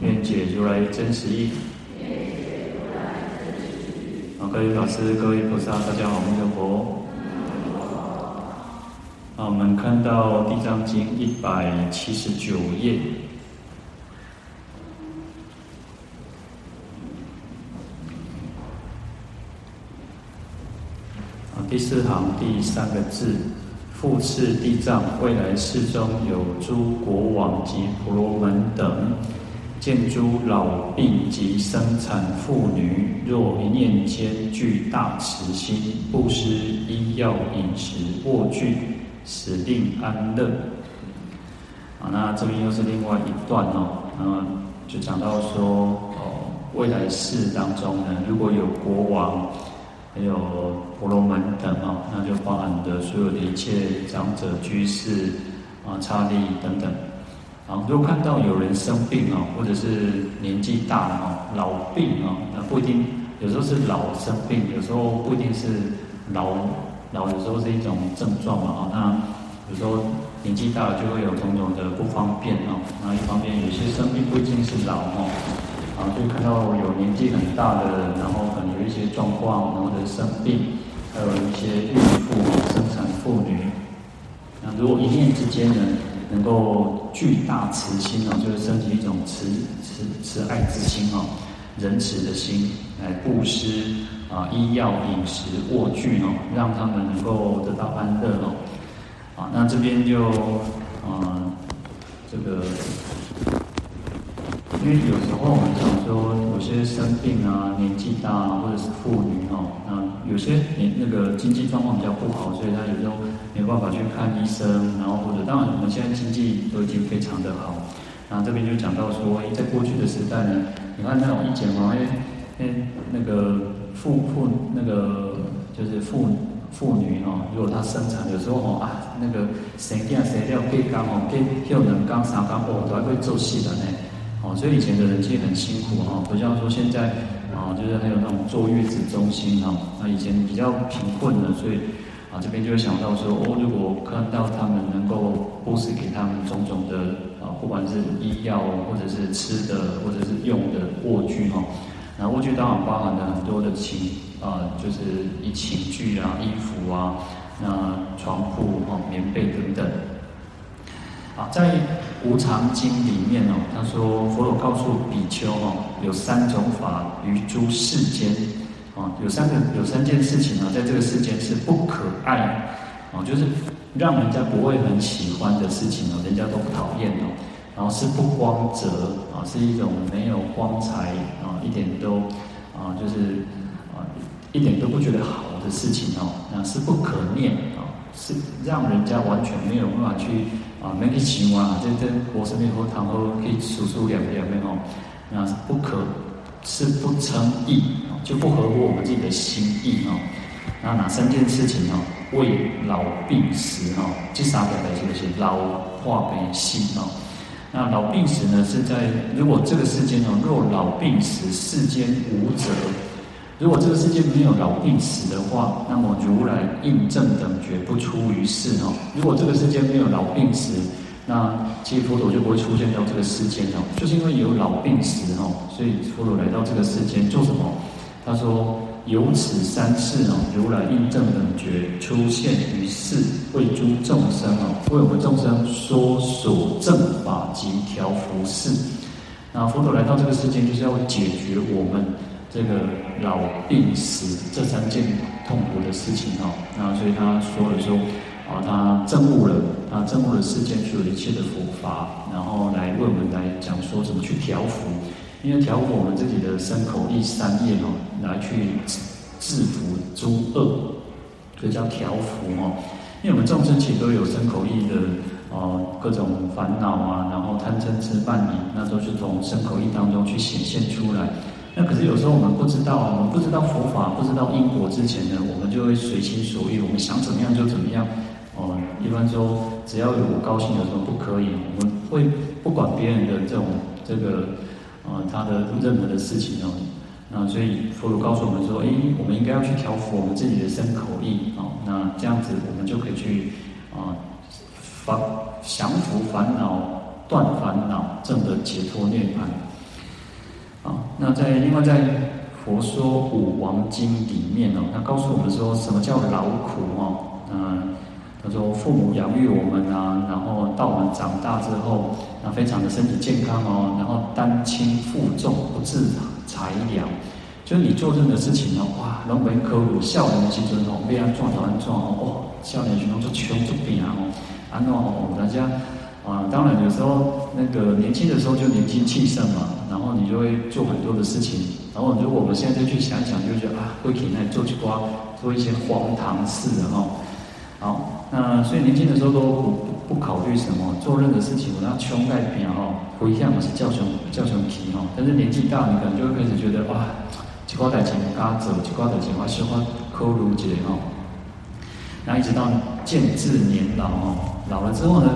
愿解如来真实义。啊，各位法师、各位菩萨，大家好，阿弥陀佛。好，我们看到《地藏经》一百七十九页。第四行第三个字，复次地藏，未来世中有诸国王及婆罗门等，见诸老病及生产妇女，若一念间具大慈心，布施医药饮食卧具，使令安乐。啊，那这边又是另外一段哦，嗯，就讲到说哦，未来世当中呢，如果有国王。还有婆罗门等哦，那就包含的所有的一切长者、居士啊、刹利等等。啊，如果看到有人生病啊，或者是年纪大了啊，老病啊，那不一定，有时候是老生病，有时候不一定是老老，有时候是一种症状嘛啊。那有时候年纪大了就会有种种的不方便啊。那一方面有些生病不一定是老哦。啊，就看到有年纪很大的人，然后可能有一些状况，然后的生病，还有一些孕妇、生产妇女。那如果一念之间呢，能够巨大慈心哦，就是升起一种慈慈慈爱之心哦，仁慈的心来布施啊，医药、饮食、卧具哦，让他们能够得到安乐哦。啊，那这边就啊，这个。因为有时候我们讲说，有些生病啊，年纪大啊，或者是妇女哈，那有些你那个经济状况比较不好，所以他有时候没有办法去看医生，然后或者当然我们现在经济都已经非常的好，然后这边就讲到说，在过去的时代呢，你看那种以前嘛，因为因为那个妇妇那个就是妇妇女哈，如果她生产的时候哈啊，那个生囝生了几工哦，几休两工三工哦，都还会做事的呢。哦，所以以前的人其实很辛苦哈，不像说现在啊，就是还有那种坐月子中心哈。那以前比较贫困的，所以啊，这边就会想到说，哦，如果看到他们能够布施给他们种种的啊，不管是医药或者是吃的或者是用的卧具哈，那卧具当然包含了很多的寝啊，就是以寝具啊、衣服啊、那床铺哈、棉被等等。啊，在无常经里面哦，他说佛陀告诉比丘哦，有三种法于诸世间，啊，有三个有三件事情啊，在这个世间是不可爱，啊，就是让人家不会很喜欢的事情哦，人家都不讨厌哦，然后是不光泽啊，是一种没有光彩啊，一点都啊，就是啊，一点都不觉得好的事情哦，那是不可念啊，是让人家完全没有办法去。啊，没去请啊，这这我身边和堂后可以数数两两遍哦，那是不可，是不称意，就不合乎我们自己的心意哦。那哪三件事情哦？为老病死哦，这三个代表是老化病死哦。那老病死呢，是在如果这个世间哦，若老病死，世间无者。如果这个世界没有老病死的话，那么如来应正等觉不出于世哦。如果这个世界没有老病死，那其实佛陀就不会出现到这个世间哦。就是因为有老病死哦，所以佛陀来到这个世间做什么？他说：有此三世哦，如来应正等觉出现于世，为诸众生哦，为我们众生说所正法及调伏事。那佛陀来到这个世间，就是要解决我们。这个老病死这三件痛苦的事情哦，那所以他说了说，啊，他证悟了，他证悟了世间所有一切的佛法，然后来为我们来讲说怎么去调伏，因为调伏我们自己的身口意三业哦，来去制服诸恶，所以叫调伏哦。因为我们众生其实都有身口意的呃各种烦恼啊，然后贪嗔痴慢疑，那都是从身口意当中去显现出来。那可是有时候我们不知道，我们不知道佛法，不知道因果之前呢，我们就会随心所欲，我们想怎么样就怎么样。哦、一般说只要有我高兴，有什么不可以？我们会不管别人的这种这个呃他的任何的事情哦。那所以佛祖告诉我们说，诶，我们应该要去调伏我们自己的身口意哦。那这样子我们就可以去啊，降、呃、降服烦恼，断烦恼，证得解脱涅槃。啊，那在另外在《佛说五王经》里面哦，他告诉我们说什么叫劳苦哦？嗯，他说父母养育我们啊，然后到我们长大之后，那非常的身体健康哦，然后担轻负重，不自裁量，就是你做任何事情呢，哇，拢免可有少年的时阵哦，要安怎就安怎哦，哦，少年时拢做穷做病啊哦，安怎哦，大家啊，当然有时候那个年轻的时候就年轻气盛嘛，然后你就会做很多的事情，然后如果我们现在再去想想，就觉得啊，会去那做去瓜，做一些荒唐事的哈，好，那所以年轻的时候都不不考虑什么，做任何事情我那穷盖平哈。不一样嘛，是叫穷叫穷皮哈，但是年纪大，你可能就会开始觉得哇，几挂代钱嘎走，几挂代钱花喜欢抠如姐哈。然后一直到渐至年老哦，老了之后呢，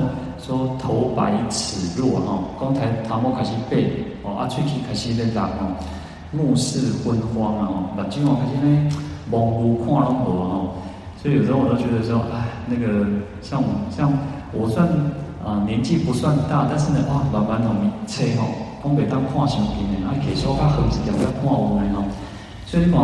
说头白齿落哈，光台头毛开始白哦，啊喙齿开始在打哦，目视昏黄啊哦，眼睛哦开始呢模糊看拢无哦，所以有时候我都觉得说，哎，那个像我像我算。啊，年纪不算大，但是呢，哇，慢慢哦，车吼，讲袂当看上边的，啊，其实我较远一点要看有的吼。所以你看，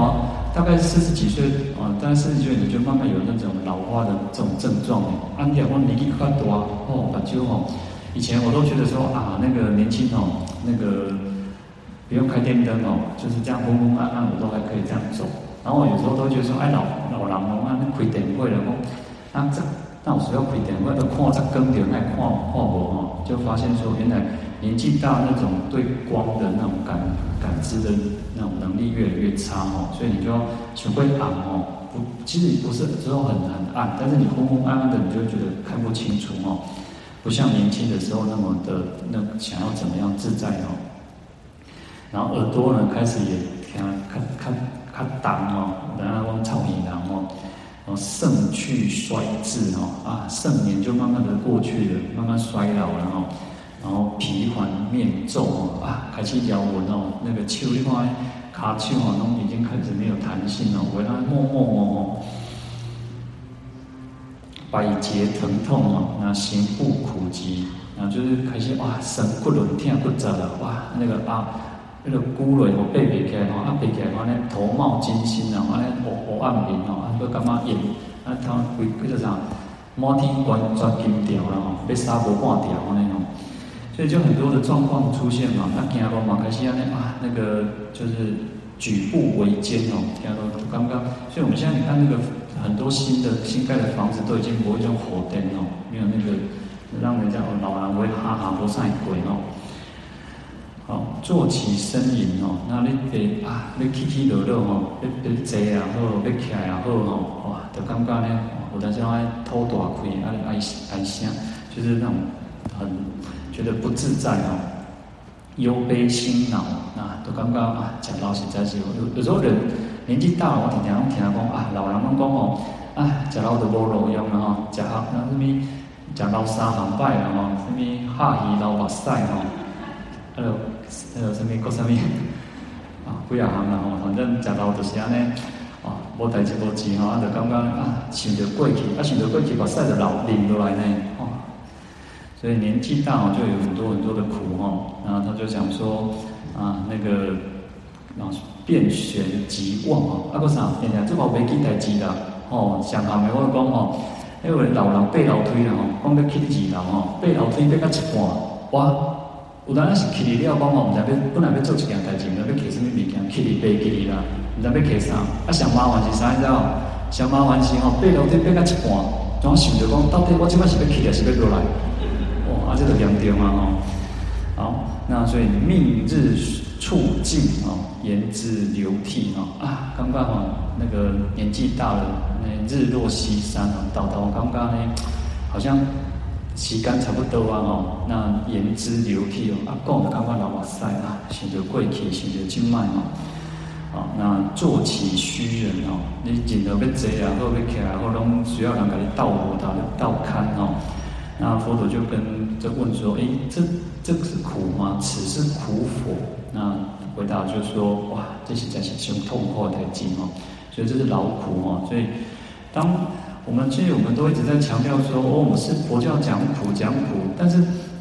大概四十几岁，啊，大概四十岁你就慢慢有那种老化的这种症状。啊，你讲我年纪较大，哦，目睭吼，以前我都觉得说啊，那个年轻哦，那个不用开电灯哦，就是这样昏昏暗暗，我都还可以这样走。然后我有时候都觉得说，哎，老老人哦，啊，那开电会了，讲啊这。那我需要开点，我都看在更点来看看我哦，就发现说原来年纪大那种对光的那种感感知的那种能力越来越差哦，所以你就要学会暗哦，不，其实不是之后很很暗，但是你昏昏暗暗的，你就觉得看不清楚哦，不像年轻的时候那么的那想要怎么样自在哦，然后耳朵呢开始也听看看看挡哦，然后往草皮上哦。肾去衰滞哦，啊，盛年就慢慢的过去了，慢慢衰老了哦，然后皮缓面皱哦，啊，开始咬纹哦，那个手的话，卡手哦，都已经开始没有弹性了，为它默默哦，百节疼痛哦，那行步苦疾，然后就是开始哇，神骨轮痛骨折了，哇，那个啊。那个骨轮我背背起来吼，啊背起来吼，呢头冒金星啊，安尼乌乌暗面吼，啊，佮感觉眼啊，他规叫做啥，满天钻钻金条啦吼，被纱布挂掉安尼吼，所以就很多的状况出现嘛，那听讲嘛开始安尼啊，那个就是举步维艰哦，听讲刚刚，所以我们现在你看那个很多新的新盖的房子都已经不会用火灯哦，没有那个让人家哦老人会哈哈不晒鬼哦。哦，坐起身影哦，那你得啊，你起起落落哦，要要坐也好，要起来也好哦，哇，就感觉呢，有阵时爱吐大气，爱爱爱声，就是那种很觉得不自在哦，忧悲心恼啊，都刚刚啊，讲到实在是有有时候人年纪大了，我常常听人讲啊，老人们讲哦，啊，食老都无路用了吼，食啊，那什么食老三行拜了吼，什么下鱼老目屎吼，还有。还有什么？过什么？啊，几啊行啦吼，反正食老就是安尼，啊，无代志无钱吼，啊，就感觉啊，想着过去，啊，想着过去，把晒的老领落来呢，哦，所以年纪大哦，就有很多很多的苦吼，然后他就想说，啊，那个啊，遍旋疾望哦，啊，个啥？哎呀，这个袂记代志啦，哦，上下面我讲吼，因为老人爬楼梯啦吼，讲要去二楼吼，爬楼梯爬到一半，哇！有当是起哩了，讲我毋知要本来要做一件代志，毋知要起什么物件，起哩爬起哩啦，毋知要起啥。啊，上麻烦是啥？你知道？上麻烦是吼，爬楼梯爬到一半，总想着讲，到底我即摆是要起还是要落来？啊，这个两点啊吼。好，那所以命日促尽哦，言之流涕哦，啊，感觉吼，那个年纪大了，那日落西山哦，倒倒感觉呢，好像。时间差不多啊哦，那言之流涕哦，啊讲就感觉老哇塞啊，想着过去，想着今麦哦，啊那坐起虚人哦，你人头要坐啊，或要起来，或拢需要人给你倒火他的倒看哦，那佛陀就跟就问说，诶，这这个是苦吗？此是苦否？那回答就说，哇，这是在是胸痛苦的经哦，所以这是劳苦哦，所以当。我们其实我们都一直在强调说，哦，我们是佛教讲苦讲苦，但是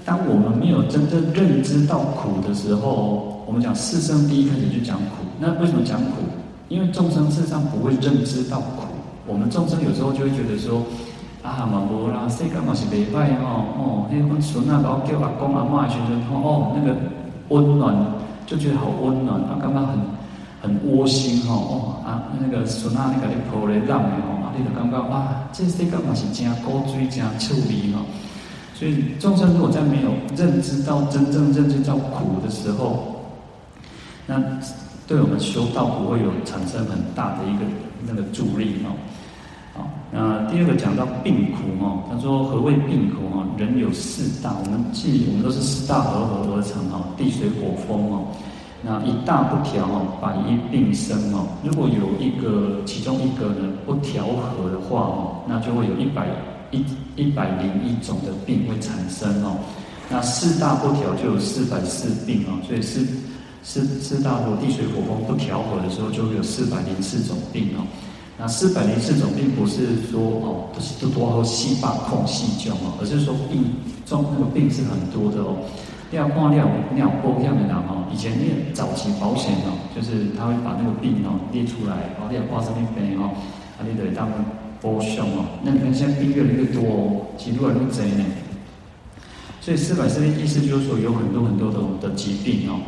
当我们没有真正认知到苦的时候，我们讲四圣谛一开始就讲苦，那为什么讲苦？因为众生事实上不会认知到苦，我们众生有时候就会觉得说，啊嘛无啦，世界嘛是袂歹哦哦，那个孙啊老叫阿公阿妈去说哦，那个温暖就觉得好温暖，啊刚刚很很窝心哦哦啊那个孙啊那个你抱来让的哦。你就感觉啊，这世界嘛是真苦水，真臭味嘛。所以众生如果在没有认知到真正认知到苦的时候，那对我们修道不会有产生很大的一个那个助力哦。那第二个讲到病苦哦，他说何谓病苦哦？人有四大，我们记我们都是四大和合而成哦，地水火风哦。那一大不调哦，百一病生哦。如果有一个其中一个呢不调和的话哦，那就会有一百一一百零一种的病会产生哦。那四大不调就有四百四病哦，所以四四四大如果地水火风不调和的时候，就会有四百零四种病哦。那四百零四种并不是说哦，不是都多和细胞空细菌哦，而是说病中那个病是很多的哦。要挂尿尿波这样的人哦，以前那早期保险哦，就是他会把那个病哦列出来，哦，你要挂什么病哦，啊，你得当波胸哦。那你看现在病越来越多哦，其实越来越多呢。所以四百四的意思就是说有很多很多的的疾病哦。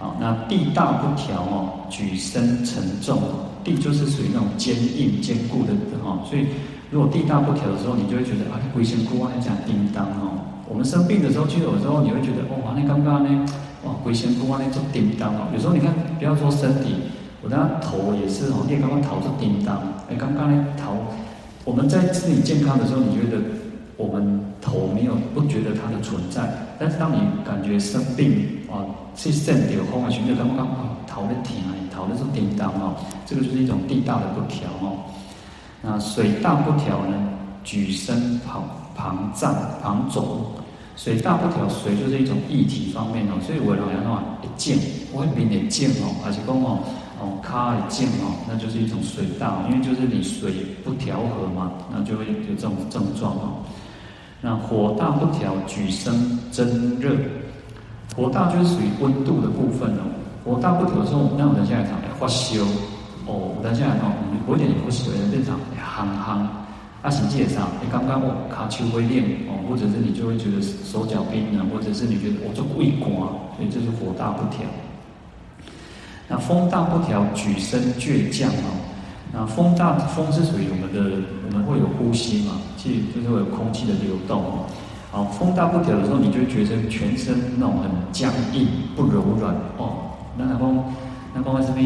好，那地大不调哦，举身沉重，地就是属于那种坚硬坚固的哈。所以如果地大不调的时候，你就会觉得啊，鬼神姑啊，像叮当哦。我们生病的时候，其实有时候你会觉得，哇，那刚刚呢，哇，鬼仙姑啊，那做叮当哦。有时候你看，不要说身体，我的头也是哦，你刚刚头做叮当，哎，刚刚呢头，我们在身体健康的时候，你觉得我们头没有不觉得它的存在，但是当你感觉生病啊，去肾掉风啊，循着刚刚啊，头的疼啊，头的做叮当哦，这个就是一种地大的不调哦。那水大不调呢，举身跑。庞胀旁肿，水大不调，水就是一种液体方面哦，所以我老讲的话，一静，外面的静哦，还是讲哦哦，卡的静哦，那就是一种水大，因为就是你水不调和嘛，那就会有这种症状哦。那火大不调，举身蒸热，火大就是属于温度的部分哦。火大不调的时候，那我们现在讲发烧哦，我们现在哦，我一点也不喜欢变成夯夯。啊，实际上，你刚刚我，卡丘会练哦，或者是你就会觉得手脚冰冷，或者是你觉得我就胃寒，所以这是火大不调。那风大不调，举身倔强哦。那风大，风是属于我们的，我们会有呼吸嘛，气就是会有空气的流动哦。好，风大不调的时候，你就觉得全身那种很僵硬、不柔软哦。那那风，那风什么？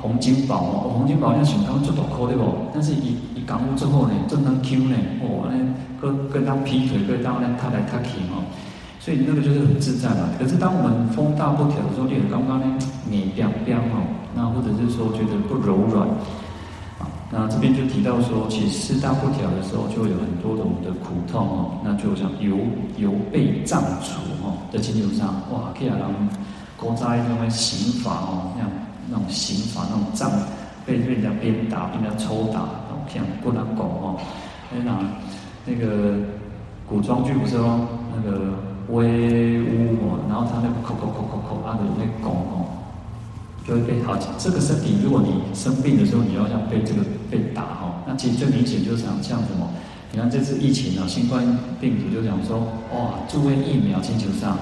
洪金宝哦，洪金宝像想刚做大颗对不？但是一一感悟之后呢，真能 Q 呢，哦，那跟跟他劈腿，跟他那踏来踏去哦，所以那个就是很自在嘛。可是当我们风大不调的时候，就刚刚呢，你变变哦，那或者是说觉得不柔软啊，那这边就提到说，其实四大不调的时候，就会有很多的我们的苦痛哦，那就像由由被杖处哦，在经流上哇，可以让国家那种刑法哦那样。那种刑罚，那种杖，被被人家鞭打，被人家抽打，那像不能拱哦。那那个古装剧不是说那个威武哦，然后他那个扣扣扣扣扣，他的那拱哦，就会被好。这个身体，如果你生病的时候，你要像被这个被打哦，那其实最明显就是像像什么？你看这次疫情啊，新冠病毒就讲说，哇，注射疫苗，星球上，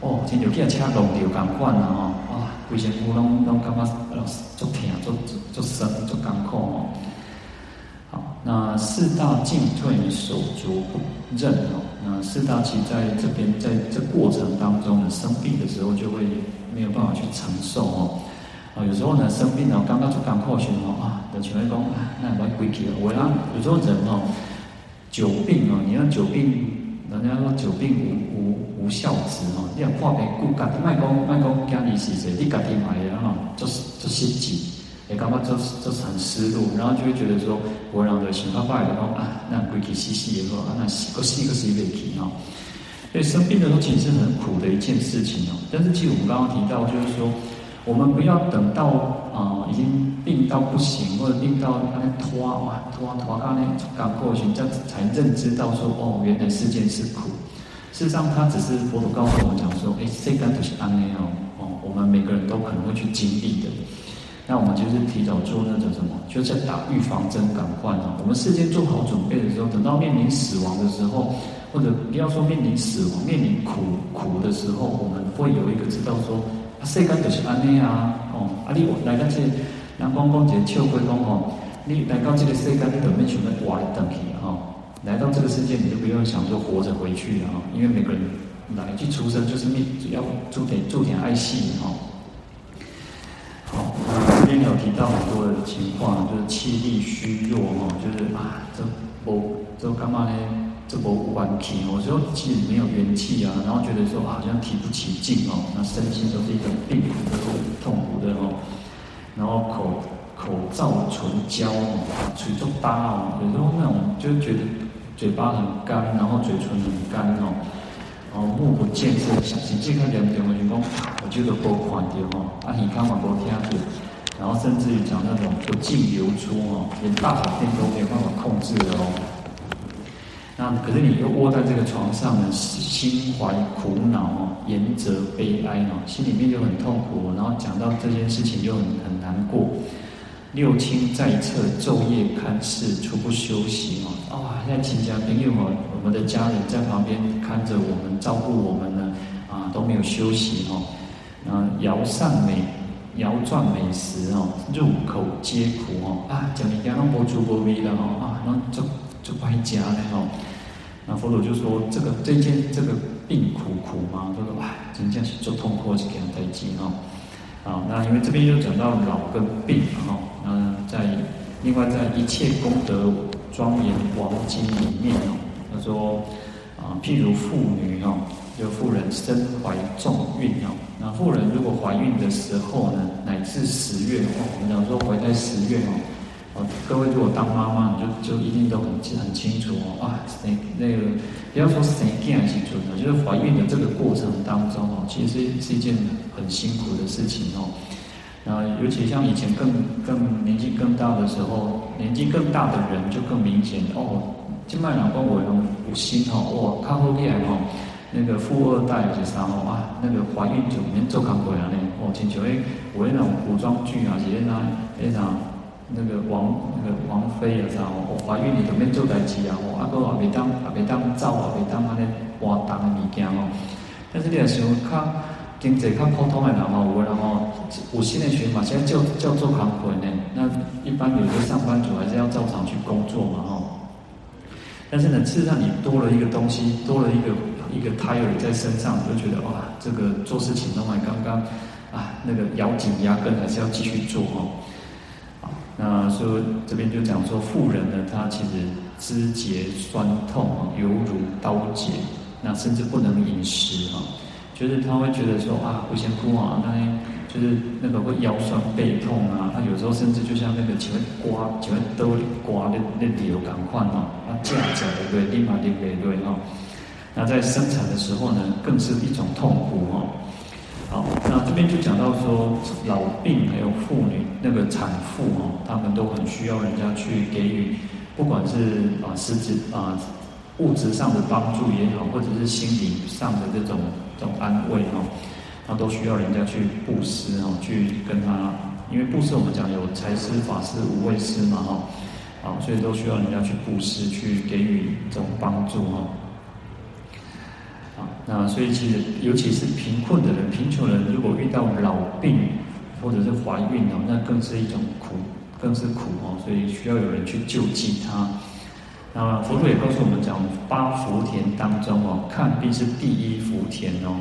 哦，星球变成龙流感患了哦。规身躯拢拢感觉呃足疼足足足酸足艰苦哦。好，那四大进退手足不认哦。那四大其实在这边在这过程当中呢，生病的时候就会没有办法去承受哦。啊，有时候呢生病了，刚刚就赶快去哦啊，等前面讲那蛮规矩的。我让有时候人哦久病哦，你让久病人家说久病无无无孝子哦，你要看病顾家己，卖讲卖讲家里是谁，你家己买的哈，就是就心急，也感觉就是就是很失落，然后就会觉得说，我让的想法坏了，然后啊，那鬼气兮兮的说啊，那个死个死未去哈。所以生病的时候其实是很苦的一件事情哦。但是，其实我们刚刚提到，就是说，我们不要等到啊、呃、已经病到不行，或者病到那拖哇拖拖到那刚过去，这样子才认知到说，哦，原来世间是苦。事实上，他只是佛陀告诉我们讲说，哎，这个都是安内哦，哦，我们每个人都可能会去经历的。那我们就是提早做那种什么，就是在打预防针，赶快哦。我们事先做好准备的时候，等到面临死亡的时候。或者不要说面临死亡、面临苦苦的时候，我们会有一个知道说，啊，世间就是安尼啊，哦，啊，你来到这阳光光节秋归光哦，你来到这个世界，你都没想要活等去啊，来到这个世界，你就不用想说活着回去了啊，因为每个人来去出生就是命，要注点注点爱惜哈。好，那这边有提到很多的情况，就是气力虚弱哈，就是啊，这我这干嘛呢？这个关系，我说其实没有元气啊，然后觉得说好像提不起劲哦，那身心都是一种病苦的、痛苦的哦，然后口口燥唇焦哦，嘴重大哦，有时候那种就觉得嘴巴很干，然后嘴唇很干哦，然后目不见色，想起这个两点我就讲，我觉得不宽的哦，啊你看嘛不听的，然后甚至于讲那种不进流出哦，连大小便都没有办法控制的哦。那可是你又窝在这个床上呢，心怀苦恼哦，言则悲哀哦，心里面就很痛苦，然后讲到这件事情又很很难过。六亲在侧，昼夜看侍，除不休息哦。啊，现在亲家朋友哦，我们的家人在旁边看着我们，照顾我们呢，啊都没有休息哦。啊，肴膳美，肴饌美食哦，入口皆苦哦。啊，讲你家拢无煮无味了哦，啊，那就就白家了哦。那佛祖就说：“这个这件这个病苦苦吗？他说：哎，真正是做痛苦是给人带劲哈。好，那因为这边又讲到老跟病哈。那在另外在一切功德庄严王经里面哦，他说啊，譬如妇女哦，就妇人身怀重孕哦。那妇人如果怀孕的时候呢，乃至十月哦，我们讲说怀胎十月哦。”各位如果当妈妈，你就就一定都很很清楚哦啊，那那个不要说生囝还是准的，就是怀孕的这个过程当中哦，其实是一件很辛苦的事情哦。啊尤其像以前更更年纪更大的时候，年纪更大的人就更明显哦。金麦老公我用五心哦，哇，看后面哦，那个富二代是啥哦啊，那个怀孕就免做康回来呢哦，亲像诶，我那种古装剧啊，是那那种。那个王那个王妃啊，啥哦，怀孕你都免做代志啊，哦，阿哥也未当，也未当走啊，未当安尼活动的物件哦。但是你若想看经济较普通的人哦，有的人哦，有心的血嘛，现在叫叫做康复呢。那一般有些上班族还是要照常去工作嘛，吼。但是呢，事实上你多了一个东西，多了一个一个胎儿在身上，你就觉得哇，这个做事情都还刚刚啊，那个咬紧牙根还是要继续做哦。那说这边就讲说，富人呢，他其实肢节酸痛啊，犹如刀割，那甚至不能饮食啊，就是他会觉得说啊，我先哭啊，那就是那个会腰酸背痛啊，他有时候甚至就像那个前面刮前面兜里刮的那里有感患啊，啊，这样子对不对？立马就给对哈。那在生产的时候呢，更是一种痛苦哈。好，那这边就讲到说，老病还有妇女那个产妇哦，他们都很需要人家去给予，不管是啊实质啊物质上的帮助也好，或者是心理上的这种这种安慰哈，他都需要人家去布施哈，去跟他，因为布施我们讲有财施、法施、无畏施嘛哈，啊，所以都需要人家去布施，去给予这种帮助哈。那所以其实，尤其是贫困的人、贫穷人，如果遇到老病或者是怀孕哦，那更是一种苦，更是苦哦。所以需要有人去救济他。那佛陀也告诉我们讲，八福田当中哦，看病是第一福田哦。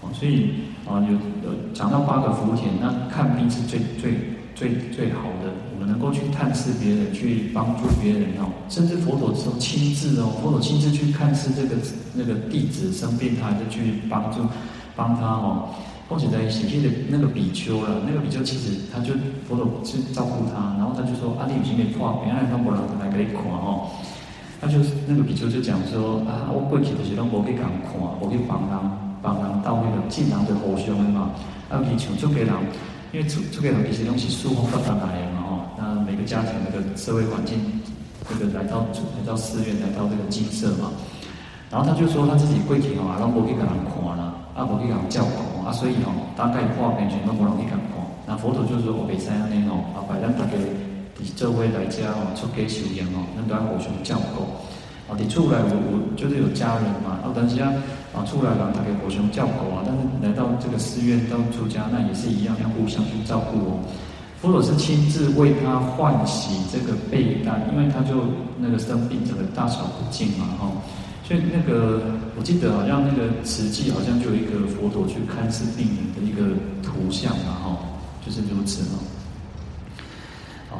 哦所以啊，有有讲到八个福田，那看病是最最最最好的，我们能够去探视别人，去帮助别人哦。甚至佛陀说亲自哦，佛陀亲自去看视这个那个弟子生病，他还是去帮助帮他哦。或者在写信的那个比丘了，那个比丘其实他就佛陀去照顾他，然后他就说：“啊，你有什么话，别人让我来给你看哦。”他就是那个比丘就讲说：“啊，我过去的时候我可以看，我去帮人帮人到那个尽量的互相的嘛。啊，比丘就给人。”因为出出给很多一些东西，疏忽到他来的嘛哈。那每个家庭那个社会环境，这个来到来到寺院，来到这个精舍嘛。然后他就说他自己跪体哈，然后我去给人看了，啊，我去给人教看啊，所以哈，大概画面全都没人去看。那佛陀就说我没在那哦，啊，反正大家这位来家哦，出家修行哦，那都要互相教过。啊，你出来我我就是有家人嘛，啊，但是啊，啊出来了，他给互相照顾啊，但是来到这个寺院到出家，那也是一样，要互相去照顾哦。佛陀是亲自为他换洗这个被单，因为他就那个生病，整个大小不净嘛，哈、哦，所以那个我记得好像那个慈济好像就有一个佛陀去看视病人的一个图像嘛，哈、哦，就是如此哦。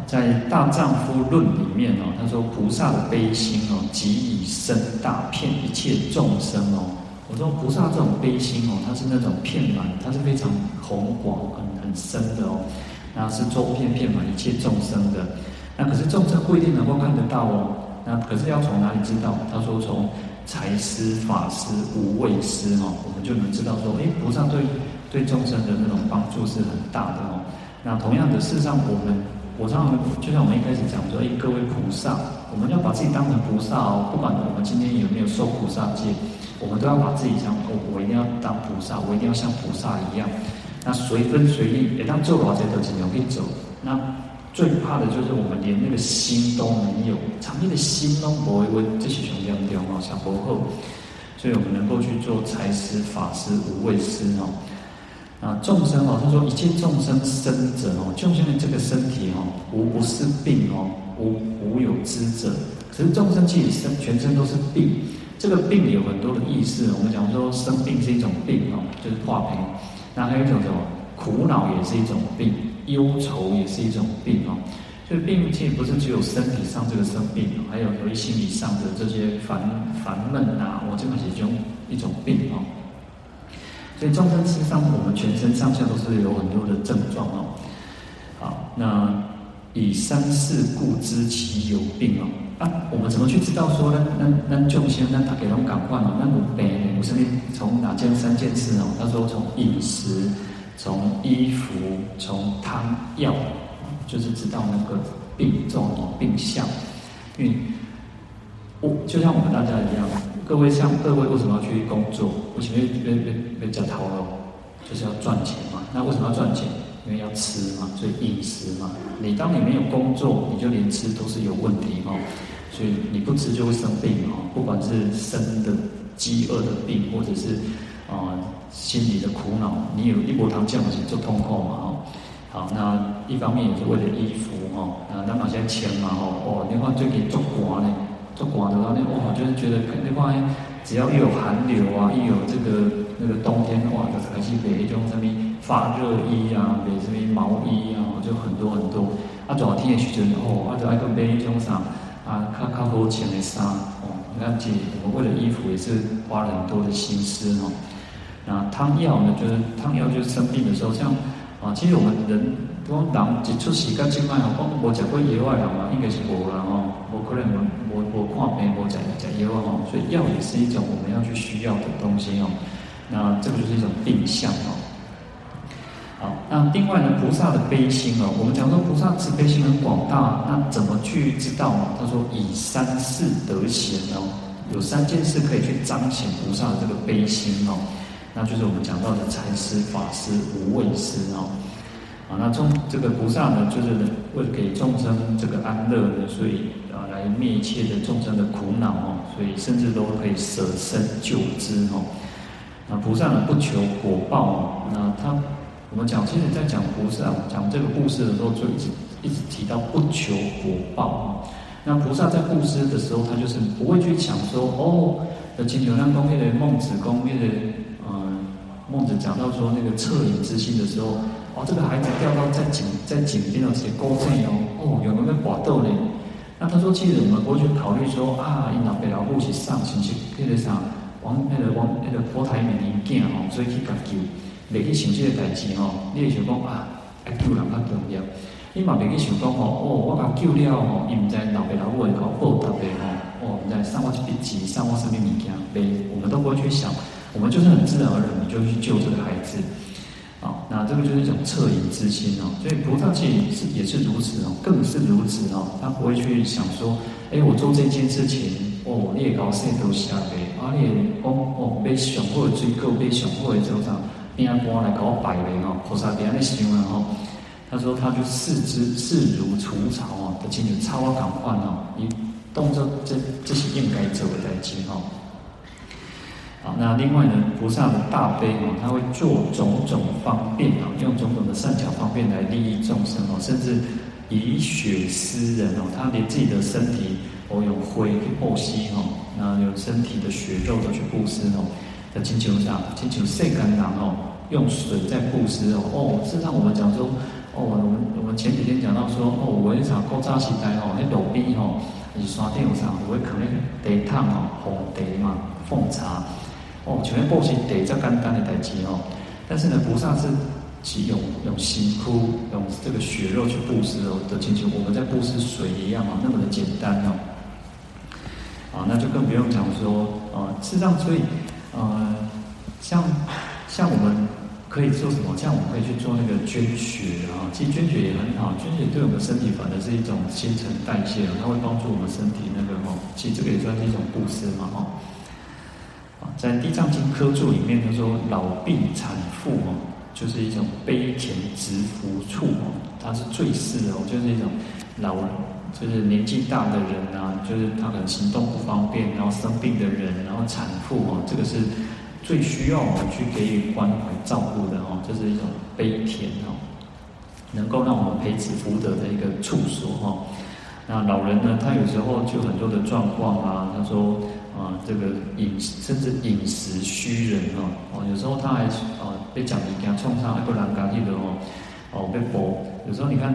在《大丈夫论》里面哦，他说菩萨的悲心哦，即以身大遍一切众生哦。我说菩萨这种悲心哦，它是那种遍满，它是非常宏广、很很深的哦。那是周遍遍满一切众生的。那可是众生不一定能够看得到哦。那可是要从哪里知道？他说从财施、法施、无畏施哦，我们就能知道说，哎，菩萨对对众生的那种帮助是很大的哦。那同样的，事实上我们。我常常就像我们一开始讲说，哎，各位菩萨，我们要把自己当成菩萨哦，不管我们今天有没有受菩萨戒，我们都要把自己想，我我一定要当菩萨，我一定要像菩萨一样。那随分随力，也当做老这都只能可以走。那最怕的就是我们连那个心都没有，常念的心都不会问这些兄弟们哦，想不后，所以我们能够去做财施、法施、无畏施哦。啊，众生哦，他说一切众生生者哦，就像这个身体哦，无不是病哦，无无有知者。可是众生其实身全身都是病，这个病有很多的意思。我们讲说生病是一种病哦，就是化病。那还有一种什么？苦恼也是一种病，忧愁也是一种病哦。所以病其实不是只有身体上这个生病，还有由于心理上的这些烦烦闷啊，我这个是其中一种病哦。所以众生身上，我们全身上下都是有很多的症状哦。好，那以三世故知其有病哦。啊，我们怎么去知道说呢？那那众生那他给他们感化哦，那我们我身边从哪件三件事哦？他说从饮食、从衣服、从汤药，就是知道那个病状哦、病相。因为我就像我们大家一样。各位像各位为什么要去工作？为什么要被被被叫头喽？就是要赚钱嘛。那为什么要赚钱？因为要吃嘛，所以饮食嘛。你当你没有工作，你就连吃都是有问题哦。所以你不吃就会生病哦。不管是生的饥饿的病，或者是啊、呃、心理的苦恼，你有一波汤这样子就痛苦嘛哦。好，那一方面也是为了衣服哦。那那么现在钱嘛哦哦，你看最近做官呢。就广的话，那哇，就是觉得那块只要一有寒流啊，一有这个那个冬天的话，就是开始买一种什么发热衣啊，买什么毛衣啊，就很多很多。啊，主要天气时阵哦，啊，就爱个买一种啥啊，较较好穿的衫哦。你看，姐，我们为了衣服也是花了很多的心思哦。那汤药呢，就是汤药，就是生病的时候，像啊，其实我们人，讲人一出世间，今晚哦，讲无食过野外人嘛，应该是无啦哦，无可能我看病我讲讲药哦，所以药也是一种我们要去需要的东西哦。那这个就是一种定向哦。好，那另外呢，菩萨的悲心哦，我们讲说菩萨慈悲心很广大，那怎么去知道呢？他说以三事得贤哦，有三件事可以去彰显菩萨的这个悲心哦，那就是我们讲到的财施、法施、无畏施哦。啊，那众这个菩萨呢，就是为了给众生这个安乐的，所以，灭一切的众生的苦恼哦，所以甚至都可以舍身救之哦。那菩萨呢，不求果报哦。那他我们讲，其实，在讲菩萨讲这个故事的时候，就一直一直提到不求果报哦。那菩萨在布施的时候，他就是不会去想说哦，的请求让公业的孟子公业的嗯，孟子讲到说那个恻隐之心的时候。哦，这个孩子掉到在井在井边有些沟正哦，哦，有没有滑倒呢？那他说，其实我们不会去考虑说啊，因老爸老母是上亲戚，那个啥，往那个往那个佛台面前见吼，所以去甲救，未去想这个代志吼，你会想讲啊，爱救人较重要。你嘛未去想讲哦，哦，我甲救了吼，伊毋知老爸老母会搞报答的吼，哦，毋知送我一笔钱，送我什么物件，没，我们都不会去想，我们就是很自然而然，你就去救这个孩子。那这个就是一种恻隐之心哦，所以菩萨其实是也是如此哦，更是如此哦，他不会去想说，哎，我做这件事情哦，你也搞谁都下呗，啊，你也讲哦，被熊或者追究被熊或者怎么样，边啊官来搞我摆人哦，菩萨别那形容哦，他说他就视之视如除草哦，他进去超赶快哦，你动作这这是应该做的代志哦。好，那另外呢，菩萨的大悲哦，他会做种种方便啊，用种种的善巧方便来利益众生哦，甚至以血施人哦，他连自己的身体哦，有灰去布施哦，那有身体的血肉都去布施哦，在经球上，经球晒干囊哦，用水在布施哦，哦，事实上我们讲说，哦，我们我们前几天讲到说，哦，我一场古早时代哦，那路边哦，是山顶上我会可能茶汤哦，红茶嘛，奉茶。哦，前面布施得这干单的代志哦，但是呢，菩萨是其用用辛苦用这个血肉去布施哦的请求，我们在布施水一样哦，那么的简单哦。啊，那就更不用讲说啊，事实上，所以呃，像像我们可以做什么？像我们可以去做那个捐血啊，其实捐血也很好，捐血对我们身体反而是一种新陈代谢，它会帮助我们身体那个哦，其实这个也算是一种布施嘛，哦。在《地藏经》科注里面，他说老病产妇哦，就是一种悲田执扶处哦，它是最适哦，就是一种老，就是年纪大的人啊，就是他可能行动不方便，然后生病的人，然后产妇哦，这个是最需要我们去给予关怀照顾的哦，这是一种悲田哦，能够让我们培植福德的一个处所哈。那老人呢，他有时候就很多的状况啊，他说。啊，这个饮甚至饮食虚人哦，哦，有时候他还啊被讲你给他冲上，不然赶紧的哦，哦被剥。有时候你看，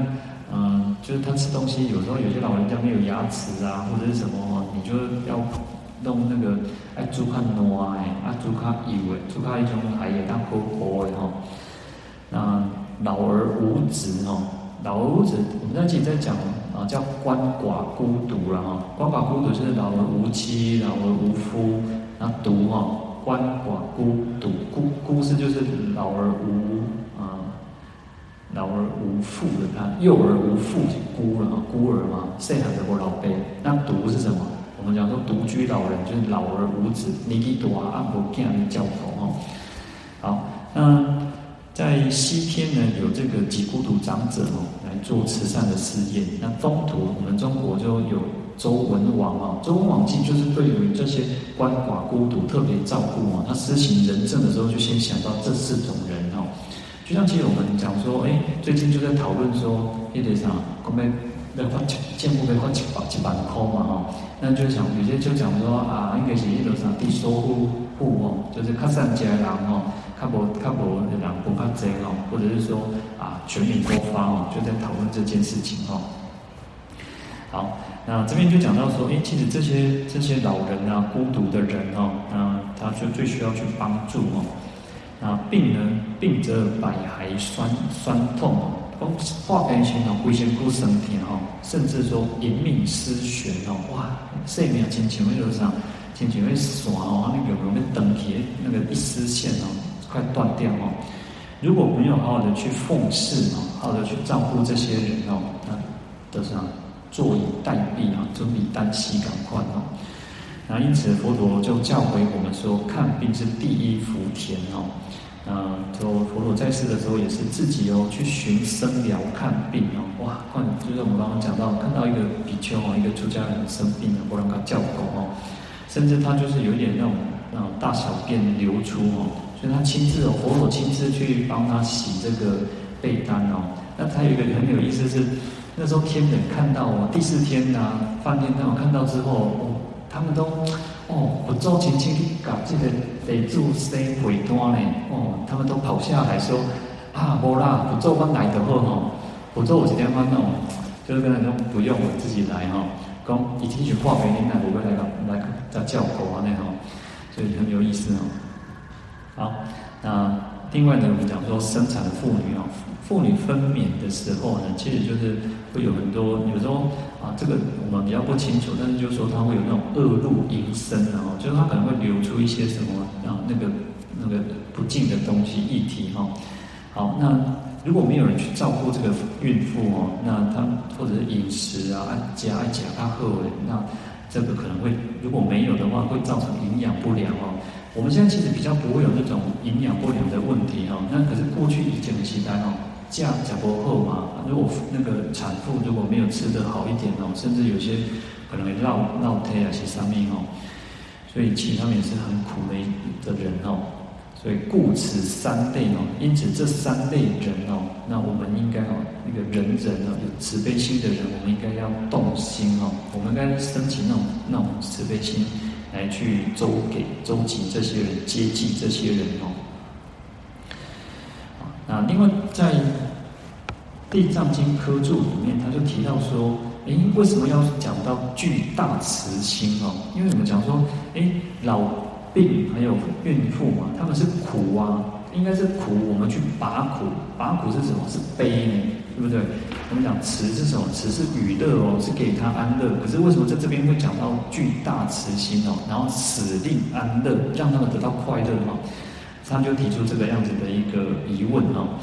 嗯，就是他吃东西，有时候有些老人家没有牙齿啊，或者是什么哦，你就要弄那个爱煮卡糯哎，爱煮卡油哎，煮卡一种还也当可剥的哈。那老而无子哦，老而无子，我们在这里在讲。啊，叫鳏寡孤独了哈，鳏寡孤独就是老而无妻，老而无夫，那独哈，鳏寡孤独，孤孤是就是老而无啊，老而无父的，他幼而无父是孤了哈，孤儿嘛，谁还得过老辈？那独是什么？我们讲说独居老人就是老而无子，年纪大啊，无囝的教头哈。好，那。在西天呢，有这个几孤独长者哦，来做慈善的事业。那东土，我们中国就有周文王哦，周文王其实就是对于这些鳏寡孤独特别照顾哦。他施行仁政的时候，就先想到这四种人哦。就像其实我们讲说，哎，最近就在讨论说，一点啥，我们要发建物要发几百几百块嘛哈。那就想有些就讲说啊，应该是一点啥低收入户哦，就是靠善家人哦。看不看不两不怕贼哦，或者是说啊，全民多发哦，就在讨论这件事情哦。好，那这边就讲到说，哎，其实这些这些老人啊，孤独的人哦，那他就最需要去帮助哦。那病人，病则百骸酸酸痛哦，化变形哦，龟仙姑升天哦，甚至说银命失旋哦，哇，生命亲像那个啥，亲像那线哦，那个有没有断起那个一丝线哦。快断掉哦！如果没有好好的去奉事哦，好好的去照顾这些人哦，那都是坐以待毙啊，坐以待死赶快哦。那因此佛陀就教诲我们说，看病是第一福田哦。嗯，就佛陀在世的时候也是自己哦去寻生疗看病哦。哇，看就是我们刚刚讲到，看到一个比丘哦，一个出家人生病了，不让他叫狗哦，甚至他就是有一点那种那种大小便流出哦。亲自哦，佛陀亲自去帮他洗这个被单哦。那他有一个很有意思是，那时候天人看到哦，第四天呐、啊，梵天他们看到之后哦，他们都哦，我做亲戚去搞这个得住生回端呢哦，他们都跑下来说啊，不啦，不做饭来的好吼，不做我今天饭弄，就是跟他说不用，我自己来哈。讲已经去化肥，你那我会来个来个叫狗啊那种，所以很有意思哦。好，那另外呢，我们讲说生产的妇女啊，妇女分娩的时候呢，其实就是会有很多，有时候啊，这个我们比较不清楚，但是就是说它会有那种恶露阴生，然后就是它可能会流出一些什么啊，那个那个不净的东西液体哈。好，那。如果没有人去照顾这个孕妇哦，那她或者是饮食啊、加爱加她喝，那这个可能会如果没有的话，会造成营养不良哦。我们现在其实比较不会有那种营养不良的问题哈。那可是过去以前的时代哦，加加不喝嘛，如果那个产妇如果没有吃得好一点哦，甚至有些可能会落落胎啊，些上面哦，所以其实他们也是很苦的的人哦。所以故此三类哦，因此这三类人哦，那我们应该哦，那个人人哦，有慈悲心的人，我们应该要动心哦，我们应该升起那种那种慈悲心，来去周给周济这些人，接济这些人哦。那另外在《地藏经》科注里面，他就提到说，诶，为什么要讲到巨大慈心哦？因为我们讲说，诶，老。病还有孕妇嘛，他们是苦啊，应该是苦，我们去拔苦，拔苦是什么？是悲呢，对不对？我们讲慈是什么？慈是娱乐哦，是给他安乐。可是为什么在这边会讲到具大慈心哦？然后使令安乐，让他们得到快乐嘛？他们就提出这个样子的一个疑问哦。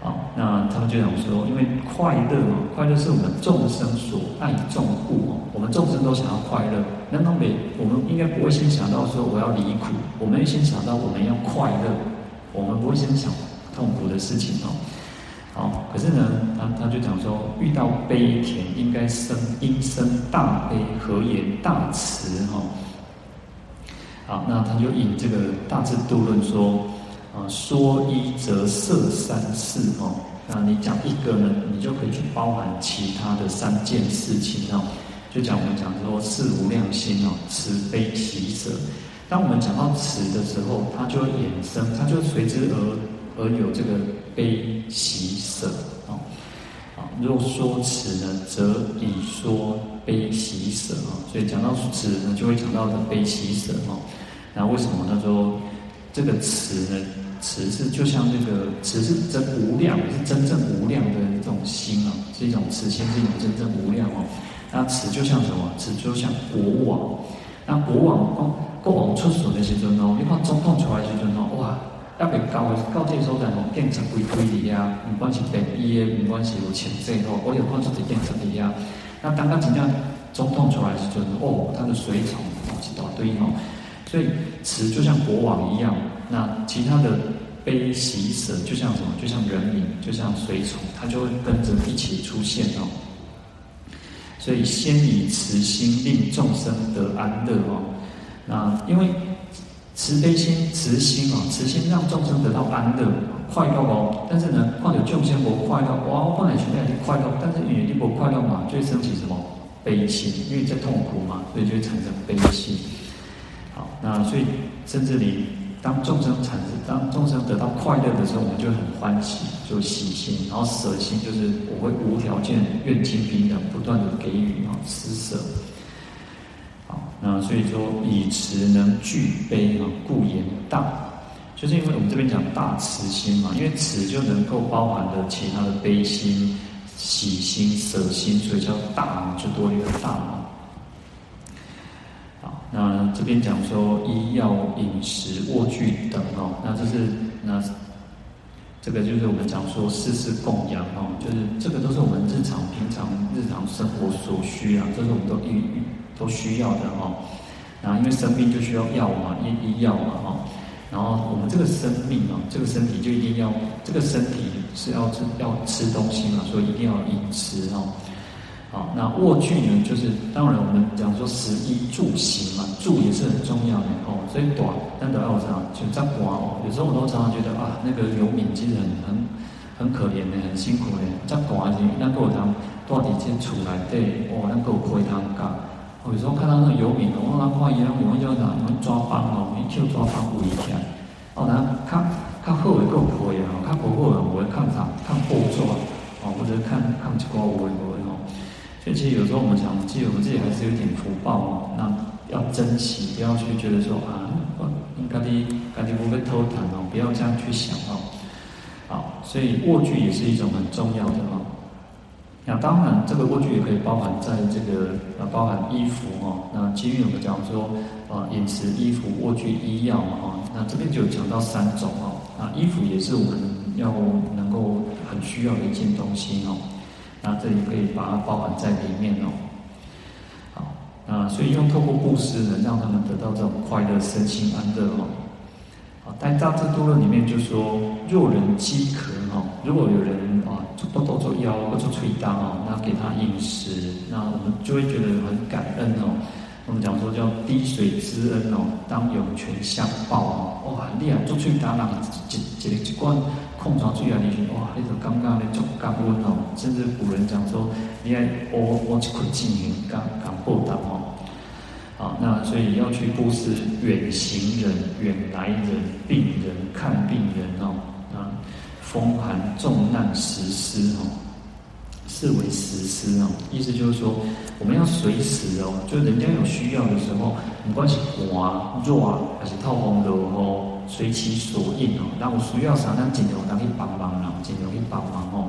好，那他们就想说，因为快乐嘛，快乐是我们众生所爱众故哦，我们众生都想要快乐。那么每我们应该不会先想到说我要离苦，我们先想到我们要快乐，我们不会先想痛苦的事情哦。好，可是呢，他他就讲说，遇到悲田应该生应生大悲，何言大慈哈？好，那他就引这个大智度论说。啊，说一则摄三事哦。那你讲一个呢，你就可以去包含其他的三件事情哦。就讲我们讲说四无量心哦，慈悲喜舍。当我们讲到慈的时候，它就会衍生，它就随之而而有这个悲喜舍哦。啊，如果说此呢，则以说悲喜舍啊。所以讲到此呢，就会讲到的悲喜舍哦。那为什么他说这个慈呢？慈是就像这个慈是真无量，是真正无量的一种心啊，是一种慈心，是一种真正无量哦。那慈就像什么？慈就像国王。那国王，国王出巡的时阵哦，你看总统出来的时阵哦，哇，要别高的高阶所在哦，建成规规的呀，不管是便衣的，不管是有钱债哦，我有看出的警察的呀。那当刚真正总统出来的时阵哦，他的随从哦一大堆哦，所以慈就像国王一样。那其他的悲喜舍就像什么？就像人民，就像随从，他就会跟着一起出现哦。所以先以慈心令众生得安乐哦。那因为慈悲心、慈心啊，慈心让众生得到安乐、快乐哦。但是呢，况且众生不快乐，哇，我本来存在的快乐，但是因为你不快乐嘛，就会升起什么悲心？因为在痛苦嘛，所以就会产生悲心。好，那所以甚至你。当众生产生，当众生得到快乐的时候，我们就很欢喜，就喜心，然后舍心就是我会无条件、愿尽平等，不断的给予啊，施舍。好，那所以说以慈能具悲啊，故言大，就是因为我们这边讲大慈心嘛，因为慈就能够包含了其他的悲心、喜心、舍心，所以叫大嘛，就多一个大嘛。那这边讲说医药、饮食、卧具等哦，那这是那这个就是我们讲说世事供养哦，就是这个都是我们日常平常日常生活所需啊，这是我们都遇都需要的哦。然后因为生病就需要药嘛，医医药嘛哈。然后我们这个生命啊，这个身体就一定要这个身体是要吃要吃东西嘛，所以一定要饮食哦。好，那卧具呢？就是当然我们讲说食衣住行嘛，住也是很重要的哦。所以短，但都要这样，就这样刮哦。有时候我都常常觉得啊，那个游民其实很很很可怜的，很辛苦的。这样刮是，那个我常到底先出来对，哦，那个亏他干。有时候看到那个游民，我他看伊拢用迄种啥，抓棒哦，用手抓棒捂一下。哦，后较较好诶，够可以吼，较无好诶，我会看啥，看后座哦，或者看看一个有诶无诶。所以其实有时候我们想，其实我们自己还是有点福报哦，那要珍惜，不要去觉得说啊，应该的，感觉不会偷谈哦，不要这样去想哦。好，所以握具也是一种很重要的哦。那当然，这个卧具也可以包含在这个呃，包含衣服哦。那基于我们讲说，啊，饮食、衣服、卧具、医药嘛哈。那这边就有讲到三种哦。那衣服也是我们要能够很需要的一件东西哦。那这里可以把它包含在里面哦。好，那所以用透过布施呢，让他们得到这种快乐、身心安乐哦。啊，但大智度论里面就说，若人饥渴哈，如果有人啊，多多做腰或做捶打哦，那给他饮食，那我们就会觉得很感恩哦。我们讲说叫滴水之恩哦，当涌泉相报哦。哇，你啊做捶打，那一一一罐矿泉水啊，你说哇，那个刚刚的足感恩哦。甚至古人讲说，你爱我我一块金银，刚刚报答哦。啊，那所以要去布施远行人、远来人、病人看病人哦，啊，风寒重难实施哦，视为实施哦，意思就是说，我们要随时哦，就人家有需要的时候，不管是寒啊、热啊，还是透风的哦，随其所应哦，那我需要啥，咱尽量当去帮忙啦，尽量去帮忙哦。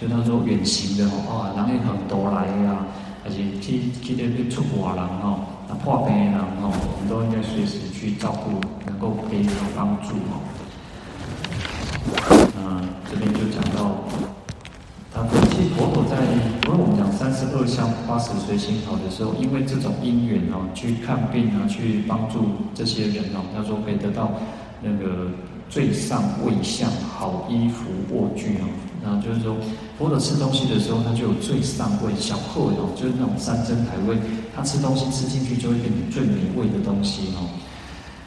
就他说远行的哦，啊，人也很多来啊，还是去去那边出国人哦。破病的人哦，我们都应该随时去照顾，能够给予帮助哦。嗯，这边就讲到，他其实佛陀在，因为我们讲三十二相八十随心好的时候，因为这种因缘哦，去看病啊，去帮助这些人哦，他说可以得到那个最上位相好衣服卧具哦。然后就是说，佛陀吃东西的时候，他就有最上位小客哦，就是那种三珍台位，他吃东西吃进去就会变成最美味的东西哦。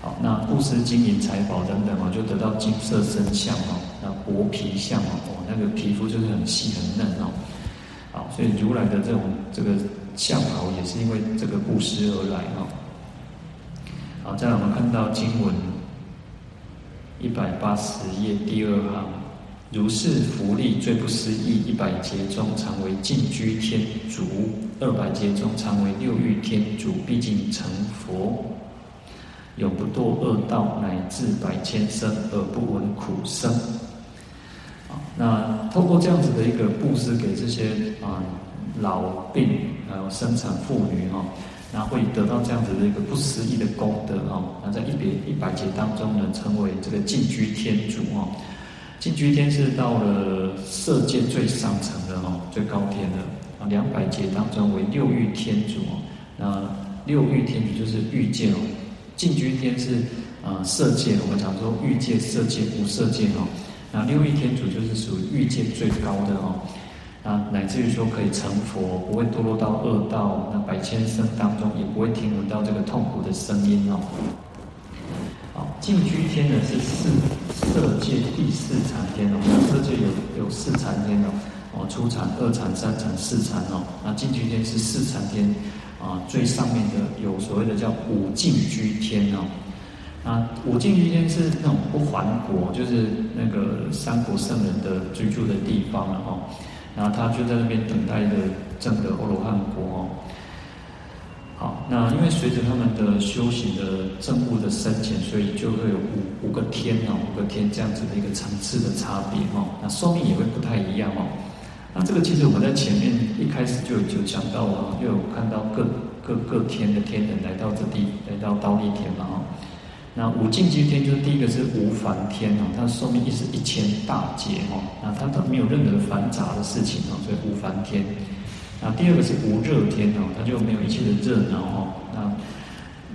好，那布施金银财宝等等哦，就得到金色身相哦，那薄皮相哦，那个皮肤就是很细很嫩哦。好，所以如来的这种这个相好，也是因为这个布施而来哦。好，再来我们看到经文一百八十页第二行。如是福利最不思议，一百劫中常为尽居天主，二百劫中常为六欲天主，毕竟成佛，永不堕恶道，乃至百千生而不闻苦声。啊，那透过这样子的一个布施给这些啊老病还有生产妇女哈，那会得到这样子的一个不思议的功德哦。那在一百一百劫当中呢，成为这个尽居天主哦。进居天是到了色界最上层的哦，最高天的啊。两百劫当中为六欲天主哦，那六欲天主就是欲界哦。进居天是啊色界，我们讲说欲界、色界、无色界哦。那六欲天主就是属于欲界最高的哦。啊，乃至于说可以成佛，不会堕落到恶道，那百千生当中也不会听闻到这个痛苦的声音哦。好，尽居天呢是四色界第四禅天哦，色界有有四禅天哦，哦初禅、二禅、三禅、四禅哦，那尽居天是四禅天啊，最上面的有所谓的叫五尽居天哦，啊五尽居天是那种不还国，就是那个三国圣人的居住的地方了哦，然后他就在那边等待着证得阿罗汉国哦。好，那因为随着他们的修行的证悟的深浅，所以就会有五五个天哦，五个天这样子的一个层次的差别哦。那寿命也会不太一样哦。那这个其实我们在前面一开始就就讲到了，就有看到各各各天的天人来到这地，来到忉利天嘛哦。那五尽居天就是第一个是无烦天哦，它的寿命一是一千大劫哦，那它都没有任何繁杂的事情哦，所以无烦天。那第二个是无热天哦，它就没有一切的热恼哦。那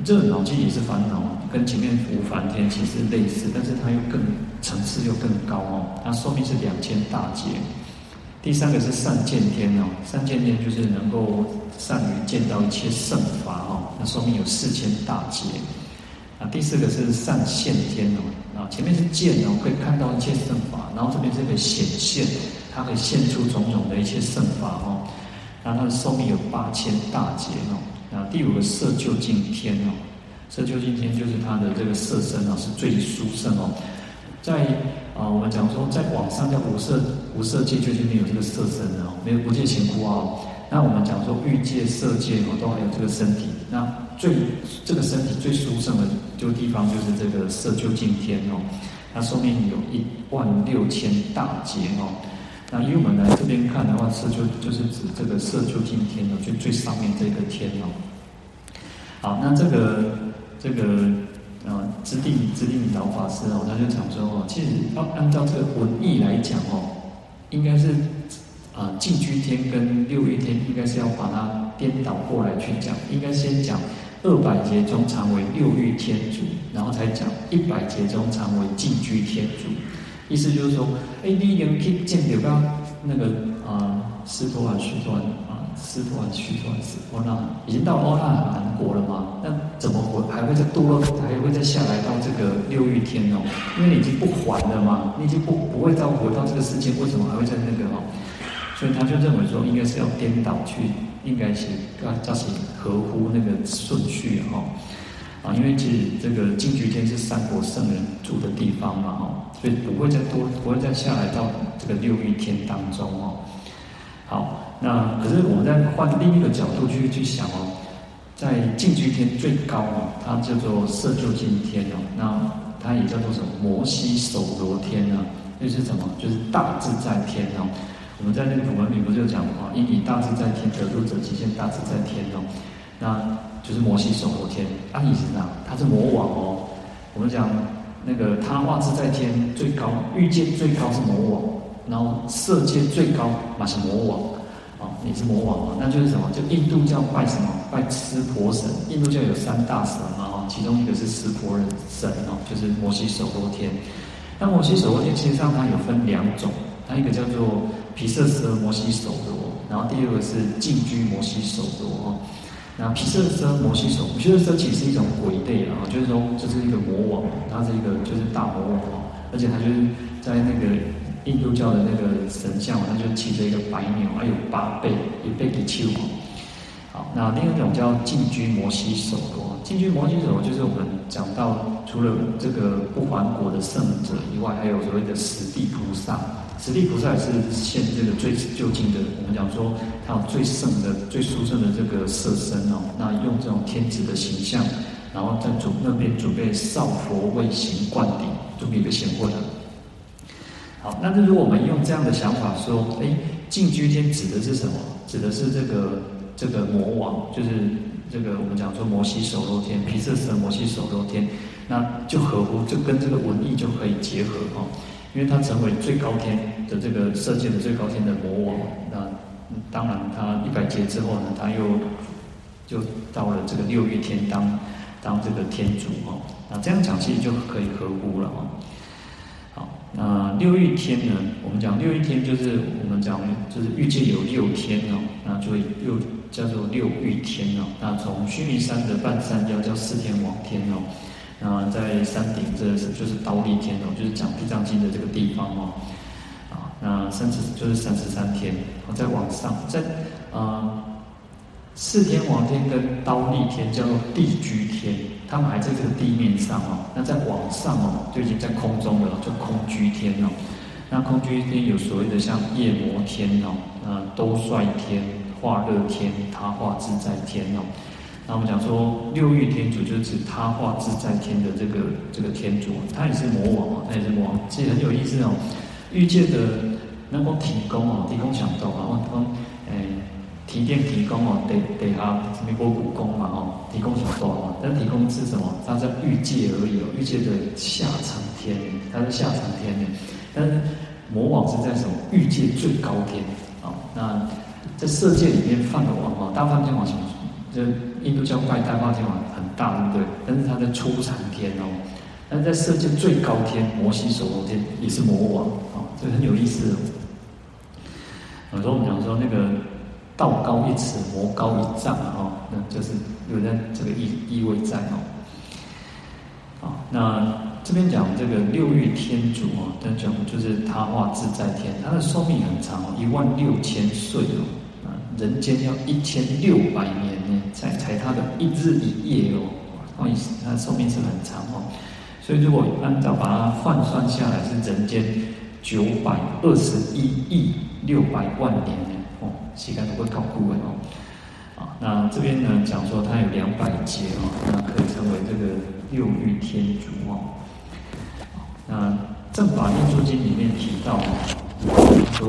热恼其实也是烦恼，跟前面无烦天其实类似，但是它又更层次又更高哦。它寿命是两千大劫。第三个是善见天哦，善见天就是能够善于见到一切圣法哦。那寿命有四千大劫。啊，第四个是善现天哦，啊前面是见哦，可以看到一切圣法，然后这边是可以显现，它可以现出种种的一切圣法哦。然后它的寿命有八千大劫哦。那第五个色究竟天哦，色究竟天就是它的这个色身哦是最殊胜哦，在啊，我们讲说在网上叫无色无色界，就是没有这个色身的哦，没有不见情况啊。那我们讲说欲界、色界哦，都还有这个身体。那最这个身体最殊胜的就地方就是这个色究竟天哦，它寿命有一万六千大劫哦。那因为我们来这边看的话，色就就是指这个色究竟天哦，最最上面这个天哦。好，那这个这个呃，知定知定老法师哦，他就讲说哦，其实要按照这个文义来讲哦，应该是啊，净、呃、居天跟六欲天应该是要把它颠倒过来去讲，应该先讲二百劫中常为六欲天主，然后才讲一百劫中常为净居天主。意思就是说，哎，你已经去见到刚那个啊，斯陀含须陀含啊，斯陀含须陀含是阿那，已经到阿那韩国了嘛？那怎么会还会再堕落，还会再下来到这个六欲天哦？因为你已经不还了嘛，你已经不不会再回到这个世界，为什么还会在那个哦？所以他就认为说，应该是要颠倒去，应该是要叫是合乎那个顺序哈。因为其实这个净居天是三国圣人住的地方嘛，哦，所以不会再多，不会再下来到这个六欲天当中哦。好，那可是我们再换另一个角度去去想哦，在净居天最高哦，它叫做色究竟天哦，那它也叫做什么摩西首罗天呢？就是什么？就是大自在天哦。我们在那个普门品不就讲啊，因以大自在天得度者，即现大自在天哦。那就是摩西首罗天，啊，意思是啊，他是魔王哦。我们讲那个他化自在天最高，欲界最高是魔王，然后色界最高嘛是魔王，啊，你是魔王啊，那就是什么？就印度教拜什么？拜湿婆神。印度教有三大神嘛，哈，其中一个是湿婆神哦，就是摩西首罗天。那摩西首罗天其实上它有分两种，它一个叫做毗舍舍摩西首罗，然后第二个是净居摩西首罗哦。那毗舍舍摩西首，毗舍舍其实是一种鬼类啊，就是说这是一个魔王，他是一个就是大魔王啊，而且他就是在那个印度教的那个神像，他就骑着一个白牛，还有八倍，一臂一丘。好，那另一种叫禁居摩西首罗，禁居摩西首罗就是我们讲到除了这个不还国的圣者以外，还有所谓的十地菩萨。十地菩萨是现这个最究竟的，我们讲说他有最胜的、最殊胜的这个色身哦。那用这种天子的形象，然后在主那边准备少佛位行灌顶，准备一个显过的。好，那如果我们用这样的想法说，哎，净居天指的是什么？指的是这个这个魔王，就是这个我们讲说摩西首罗天、毗舍舍摩西首罗天，那就合乎，就跟这个文义就可以结合哦。因为他成为最高天的这个色界的最高天的魔王，那当然他一百劫之后呢，他又就到了这个六欲天当当这个天主哦。那这样讲其实就可以合乎了哦。好，那六欲天呢，我们讲六欲天就是我们讲就是欲界有六天哦，那就又叫做六欲天哦。那从须弥山的半山腰叫四天王天哦。那在山顶，这是就是刀利天哦，就是讲《地藏经》的这个地方哦。啊，那三十就是三十三天。我再往上，在啊四天王天跟刀利天叫做地居天，他们还在这个地面上哦。那在往上哦，就已经在空中了，叫空居天哦。那空居天有所谓的像夜摩天哦，那兜率天、化乐天、他化自在天哦。那我们讲说六欲天主就是指他化自在天的这个这个天主，他也是魔王啊，他也是魔王，其实很有意思哦。欲界的能够提供哦，提供想到啊，提供诶提电提供哦，得得他美国故宫嘛哦，提供想到啊，但提供是什么？他在欲界而已哦，欲界的下层天，他是下层天的，但是魔王是在什么？欲界最高天啊。那在色界里面放个王哦，大梵天王什么？就印度教拜大梵天王很大，对不对？但是他在初禅天哦，但是在世界最高天摩西首罗天也是魔王啊，这很有意思哦。有时候我们讲说那个道高一尺，魔高一丈啊，那就是有在这个意意味在哦。啊，那这边讲这个六欲天主啊，他讲就是他化自在天，他的寿命很长哦，一万六千岁哦。啊人间要一千六百年呢，才才他的一日一夜哦，不好意思，他寿命是很长哦，所以如果按照把它换算下来，是人间九百二十一亿六百万年哦，膝盖都会搞骨文哦。啊，那这边呢讲说它有两百劫哦，那可以称为这个六欲天竺哦。那《正法念珠经》里面提到，说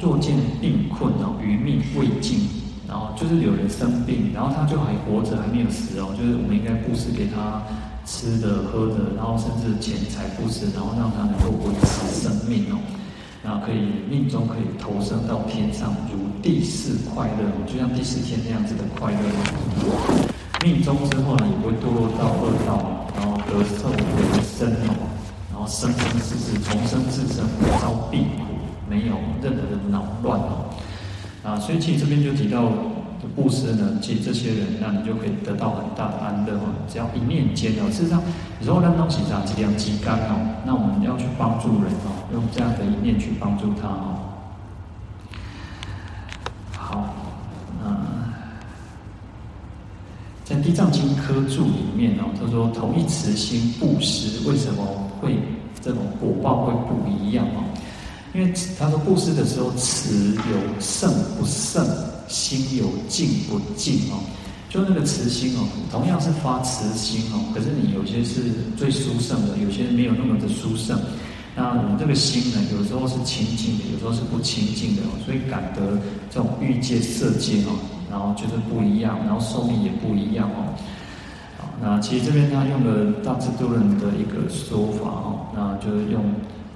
若见病困哦，余命未尽，然后就是有人生病，然后他就还活着，还没有死哦，就是我们应该布施给他吃的、喝的，然后甚至钱财布施，然后让他能够维持生命哦。然后可以命中可以投生到天上，如地势快乐，就像第四天那样子的快乐。命中之后呢，也不会堕落到恶道，然后得受为生哦，然后生生世世从生至生不遭病苦，没有任何的扰乱哦。啊，所以其实这边就提到。布施呢，其实这些人，那你就可以得到很大的安乐哦。只要一念间哦，事实上，有时候让东西这样积量积干哦，那我们要去帮助人哦，用这样的一念去帮助他哦。好，那在《地藏经》科注里面哦，他说同一慈心布施，为什么会这种果报会不一样哦？因为他说布施的时候，慈有胜不胜。心有静不静哦，就那个慈心哦，同样是发慈心哦，可是你有些是最殊胜的，有些没有那么的殊胜。那我们这个心呢，有时候是清净的，有时候是不清净的哦，所以感得这种欲界、色界哦，然后就是不一样，然后寿命也不一样哦。好，那其实这边他用了大智度论的一个说法哦，那就是用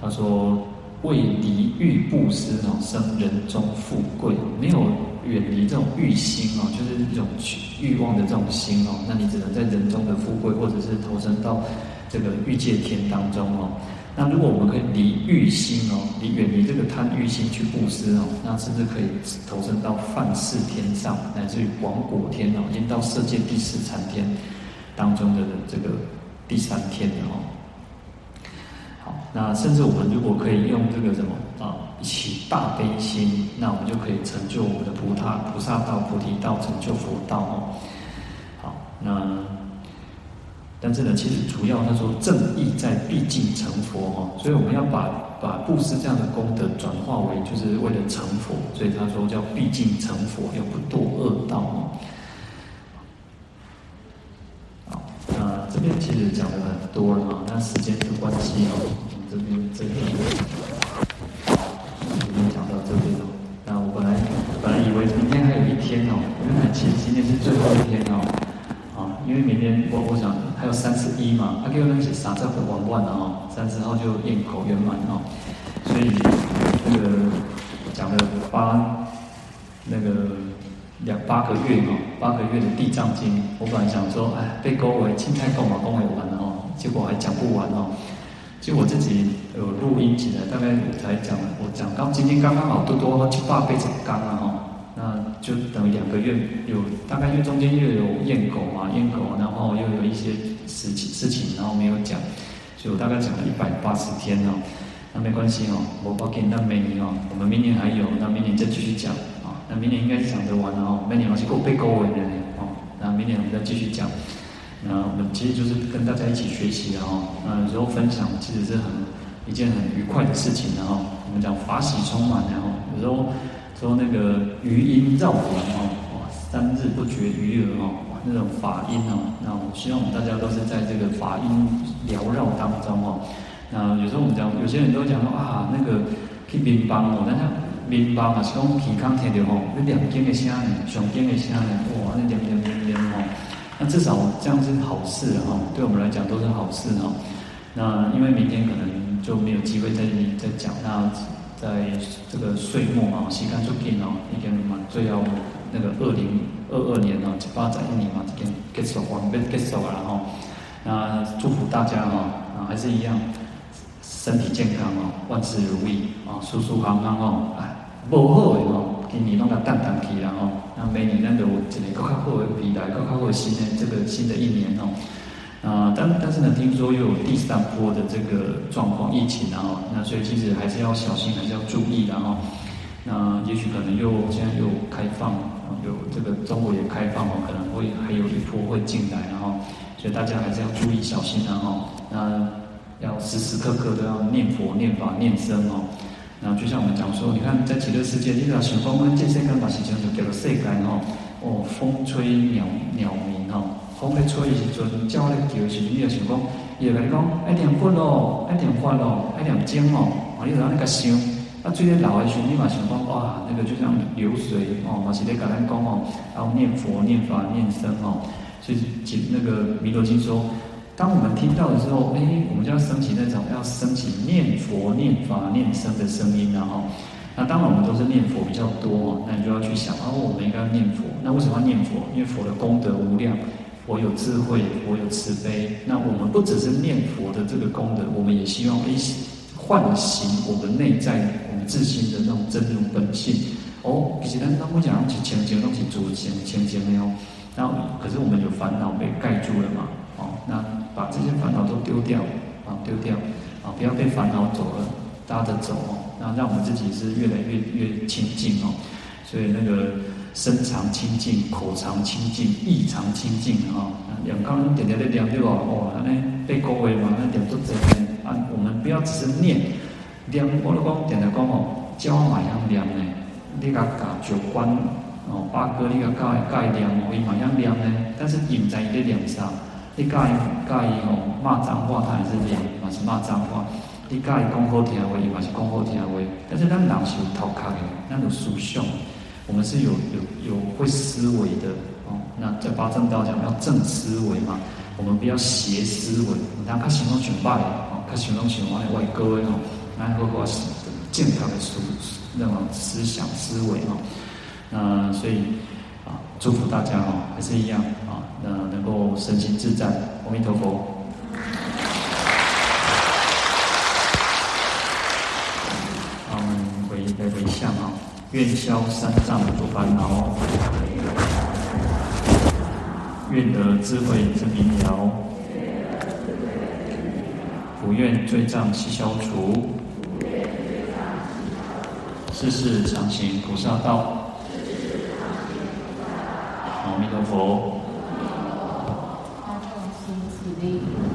他说为离欲布施哦，生人中富贵，没有。远离这种欲心哦，就是这种欲望的这种心哦，那你只能在人中的富贵，或者是投身到这个欲界天当中哦。那如果我们可以离欲心哦，离远离这个贪欲心去布施哦，那甚至可以投身到梵世天上，乃至于广果天哦，已经到色界第四禅天当中的这个第三天哦。那甚至我们如果可以用这个什么啊？起大悲心，那我们就可以成就我们的菩萨菩萨道、菩提道，成就佛道哦。好，那但是呢，其实主要他说正义在毕竟成佛哦，所以我们要把把布施这样的功德转化为就是为了成佛，所以他说叫毕竟成佛，要不堕恶道哦。好，那这边其实讲的很多了啊，那时间的关系哦，我们这边这边已经讲到这里了。那我本来本来以为明。天还有一天哦，原来其实今天是最后一天哦，啊，因为明天我我想还有三十一嘛，他给我们写三十号玩完了哦，三十号就焰口圆满哦，所以那个讲了八两八个月哦，八个月的地藏经，我本来想说，哎，被勾为青菜够嘛，勾为完了哦，结果还讲不完哦，就我自己有录音起来，大概才讲，我讲刚今天刚刚好多多七八倍成刚了哈。那就等于两个月有大概，因为中间又有验狗嘛，验狗，然后又有一些事情事情，然后没有讲，所以我大概讲了一百八十天哦。那没关系哦，我包给那明年哦，我们明年还有，那明年再继续讲。那明年应该是讲得完了哦，明年还是够被勾尾的哦。那明年我们再继续讲。那我们其实就是跟大家一起学习的哦。那有时候分享其实是很一件很愉快的事情的哦。我们讲法喜充满然后，有时候。说那个余音绕梁哦，哇，三日不绝于耳哦，哇那种法音哦，那我希望我们大家都是在这个法音缭绕当中哦。那有时候我们讲，有些人都讲说啊，那个去民邦哦，但是民邦啊是讲健康听的哦，那念经的声呢，上经的声呢，哇，那念念念念哦，那至少这样是好事哈，对我们来讲都是好事哈。那因为明天可能就没有机会再再讲那。在这个岁末啊，时间出紧哦，已经嘛最后那个二零二二年哦，一八十一年嘛，已经结束完，要结束了哈。那祝福大家哈，啊还是一样，身体健康哦，万事如意啊，舒舒康康哦。哎，无好的哦，今年拢个淡淡去了哦。那每年咱都有一个更较好的未来，更较好的新的这个新的一年哦。啊，但但是呢，听说又有第三波的这个状况疫情，然后那所以其实还是要小心，还是要注意，然后那也许可能又现在又开放，有这个中国也开放哦，可能会还有一波会进来，然后所以大家还是要注意小心啊！哈，那要时时刻刻都要念佛、念法、念僧哦。然后就像我们讲说，你看在极乐世界，你只要想讲，我们这世间把事情就叫做世间哦。哦，风吹鸟鸟鸣哦，风在吹的时阵，鸟在叫的时阵，你就想讲，伊就跟你讲，爱念佛咯，爱念法咯，爱念经哦。啊，你就让那个想，啊，最近老的时候，你嘛想讲，哇，那个就像流水哦，嘛是在跟咱讲哦，然后念佛、念法、念僧哦。所以，那个弥陀经说，当我们听到的时候，哎，我们就要升起那种要升起念佛、念法、念僧的声音，然后，那当然我们都是念佛比较多，那你就要去想，哦，我们应该念佛。那为什么要念佛？因为佛的功德无量，佛有智慧，佛有慈悲。那我们不只是念佛的这个功德，我们也希望一唤醒我们内在我们自信的那种真如本性。哦，其实咱当我讲起清净东西，主清清净没有。然后，可是我们有烦恼被盖住了嘛？哦，那把这些烦恼都丢掉，啊，丢掉，啊，不要被烦恼走了，搭着走哦。那让我们自己是越来越越清净哦。所以那个身常清净，口常清净，意常清净啊。两刚刚点点的两对吧？哦，那被勾为嘛？那点都这边啊。我们不要只是念，念我的光点的光哦，教嘛样念呢，你个搞九关。哦，八哥，你个教伊教念哦，伊嘛样念呢。但是印在伊个脸上，你教伊教伊哦，骂脏话，他还是念，嘛是骂脏话。你教伊讲好听话，伊嘛是讲好听话。但是咱人是有头壳的，咱有思想，我们是有有有会思维的哦。那在八正道讲要正思维嘛，我们不要邪思维。那较想拢想歹哦，较想拢想歪歪哥的哦，然后个是健康的思那种思想思维哦。那所以啊，祝福大家哦，还是一样，那能够身心自在。阿弥陀佛。好，我们回来回向啊，愿消三障诸烦恼，愿得智慧之明了，不愿罪障悉消除，世世常行菩萨道。阿弥陀佛。阿弥陀佛。